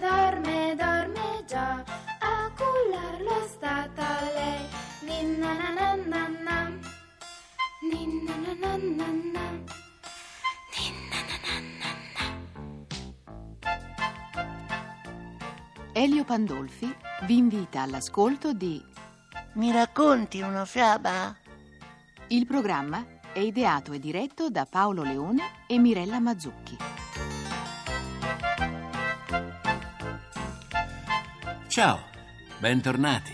dorme, dorme già, a cullarlo è stata lei. Ninna na na na na, ninna na na na na, ninna na na na na. Elio Pandolfi vi invita all'ascolto di Mi racconti una fiaba? Il programma è ideato e diretto da Paolo Leone e Mirella Mazzucchi. Ciao, bentornati.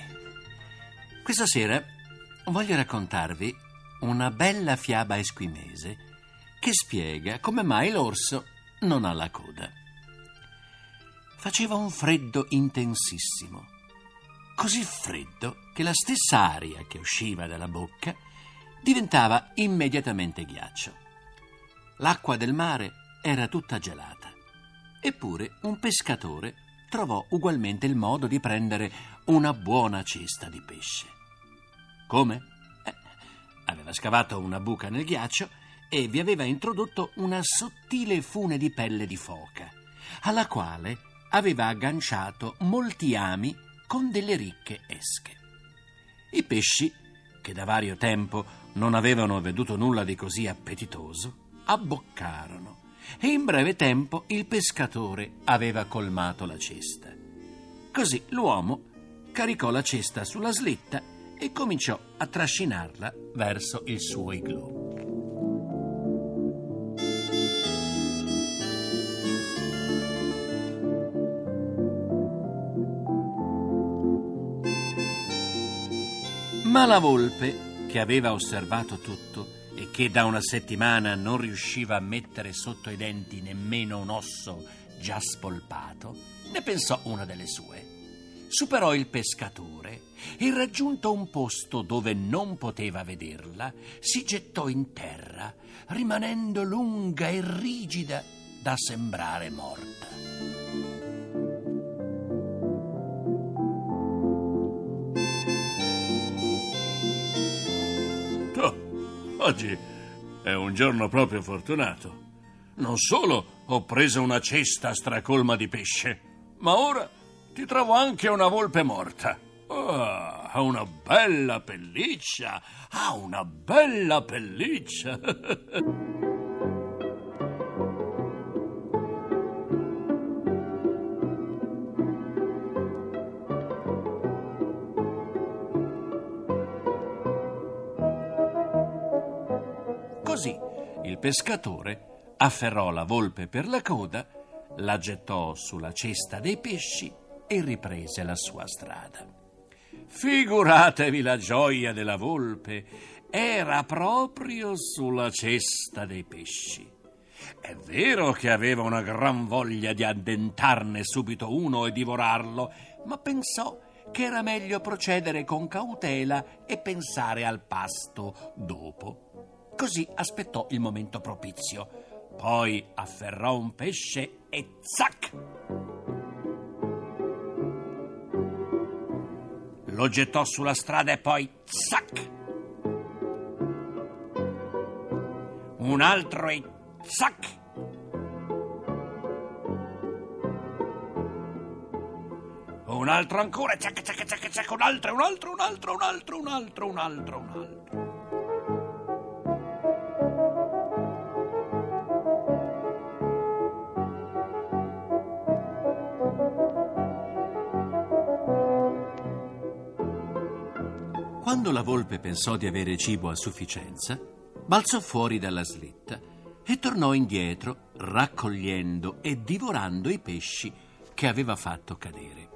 Questa sera voglio raccontarvi una bella fiaba esquimese che spiega come mai l'orso non ha la coda. Faceva un freddo intensissimo, così freddo che la stessa aria che usciva dalla bocca diventava immediatamente ghiaccio. L'acqua del mare era tutta gelata, eppure un pescatore trovò ugualmente il modo di prendere una buona cesta di pesce. Come? Eh, aveva scavato una buca nel ghiaccio e vi aveva introdotto una sottile fune di pelle di foca, alla quale aveva agganciato molti ami con delle ricche esche. I pesci, che da vario tempo non avevano veduto nulla di così appetitoso, abboccarono e in breve tempo il pescatore aveva colmato la cesta. Così l'uomo caricò la cesta sulla slitta e cominciò a trascinarla verso il suo igloo. Ma la volpe, che aveva osservato tutto che da una settimana non riusciva a mettere sotto i denti nemmeno un osso già spolpato, ne pensò una delle sue. Superò il pescatore e raggiunto un posto dove non poteva vederla, si gettò in terra, rimanendo lunga e rigida da sembrare morta. Oggi è un giorno proprio fortunato. Non solo ho preso una cesta stracolma di pesce, ma ora ti trovo anche una volpe morta. Ah, ha una bella pelliccia, ha una bella pelliccia. Così il pescatore afferrò la volpe per la coda, la gettò sulla cesta dei pesci e riprese la sua strada. Figuratevi la gioia della volpe, era proprio sulla cesta dei pesci. È vero che aveva una gran voglia di addentarne subito uno e divorarlo, ma pensò che era meglio procedere con cautela e pensare al pasto dopo. Così aspettò il momento propizio. Poi afferrò un pesce e zac! Lo gettò sulla strada e poi zac! Un altro e zac! Un altro ancora, zac, zac, zac, zac, un altro, un altro, un altro, un altro, un altro, un altro, un altro. Quando la volpe pensò di avere cibo a sufficienza, balzò fuori dalla slitta e tornò indietro, raccogliendo e divorando i pesci che aveva fatto cadere.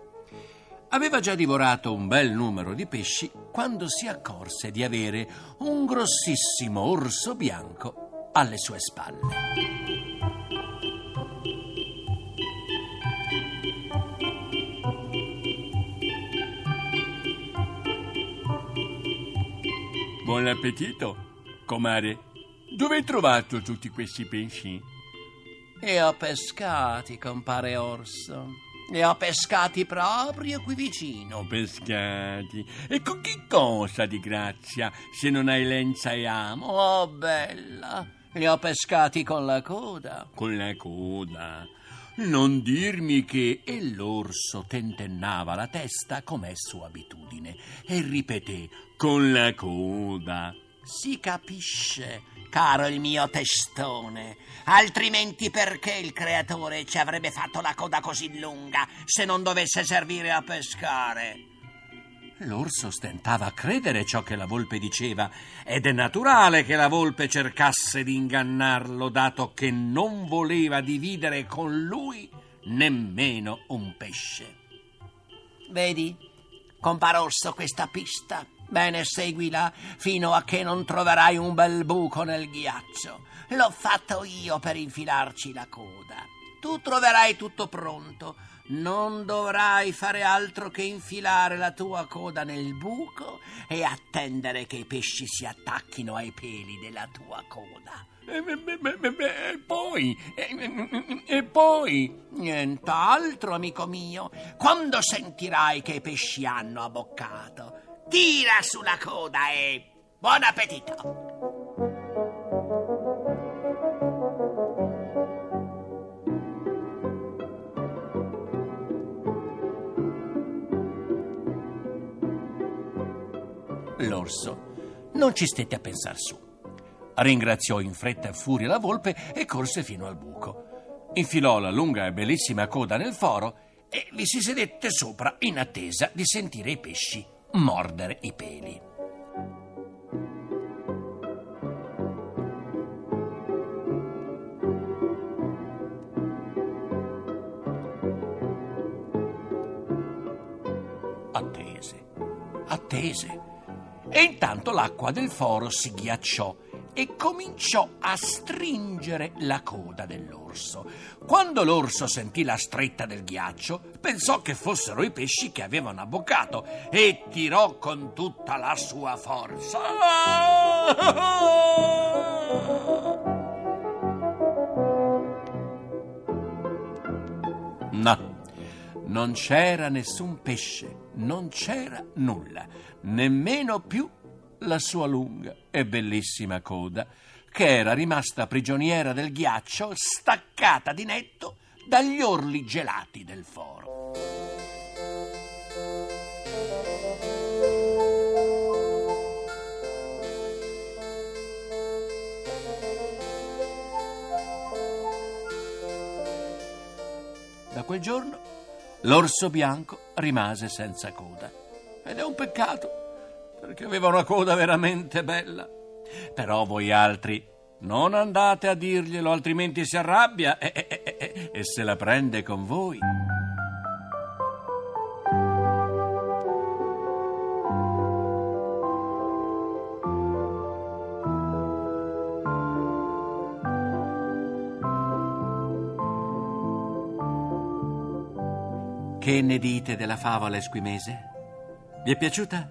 Aveva già divorato un bel numero di pesci quando si accorse di avere un grossissimo orso bianco alle sue spalle. Buon appetito, comare. Dove hai trovato tutti questi pesci? E ho pescati, compare orso. Li ho pescati proprio qui vicino. Pescati. E con che cosa di grazia, se non hai lenza e amo? Oh, bella! Li ho pescati con la coda. Con la coda. Non dirmi che... E l'orso tentennava la testa com'è sua abitudine e ripeté con la coda. Si capisce, caro il mio testone. Altrimenti perché il creatore ci avrebbe fatto la coda così lunga se non dovesse servire a pescare? L'orso stentava a credere ciò che la volpe diceva ed è naturale che la volpe cercasse di ingannarlo dato che non voleva dividere con lui nemmeno un pesce. Vedi, compar orso questa pista. Bene, seguila fino a che non troverai un bel buco nel ghiaccio. L'ho fatto io per infilarci la coda. Tu troverai tutto pronto. Non dovrai fare altro che infilare la tua coda nel buco e attendere che i pesci si attacchino ai peli della tua coda. E, poi... E, e poi... Nient'altro, amico mio. Quando sentirai che i pesci hanno abboccato, tira sulla coda e buon appetito. L'orso non ci stette a pensar su. Ringraziò in fretta e furia la volpe e corse fino al buco. Infilò la lunga e bellissima coda nel foro e vi si sedette sopra in attesa di sentire i pesci mordere i peli. Attese, attese. E intanto l'acqua del foro si ghiacciò e cominciò a stringere la coda dell'orso. Quando l'orso sentì la stretta del ghiaccio, pensò che fossero i pesci che avevano abboccato e tirò con tutta la sua forza. No, non c'era nessun pesce, non c'era nulla, nemmeno più la sua lunga e bellissima coda, che era rimasta prigioniera del ghiaccio, staccata di netto dagli orli gelati del foro. Da quel giorno l'orso bianco rimase senza coda. Ed è un peccato, perché aveva una coda veramente bella. Però voi altri non andate a dirglielo, altrimenti si arrabbia e, e- e- e- se la prende con voi. Che ne dite della favola esquimese? Vi è piaciuta?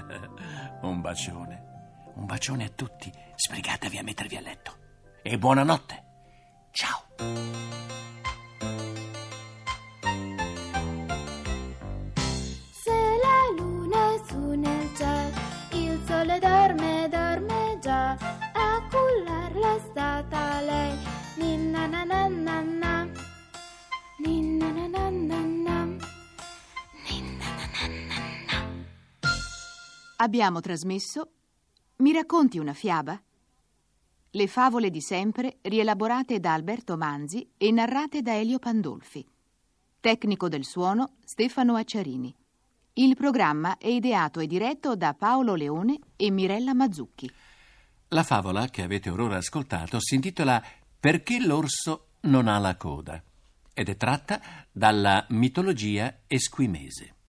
un bacione. Un bacione a tutti. Sbrigatevi a mettervi a letto. E buonanotte. Ciao. Abbiamo trasmesso Mi racconti una fiaba? Le favole di sempre rielaborate da Alberto Manzi e narrate da Elio Pandolfi. Tecnico del suono Stefano Acciarini. Il programma è ideato e diretto da Paolo Leone e Mirella Mazzucchi. La favola che avete orora ascoltato si intitola Perché l'orso non ha la coda ed è tratta dalla mitologia esquimese.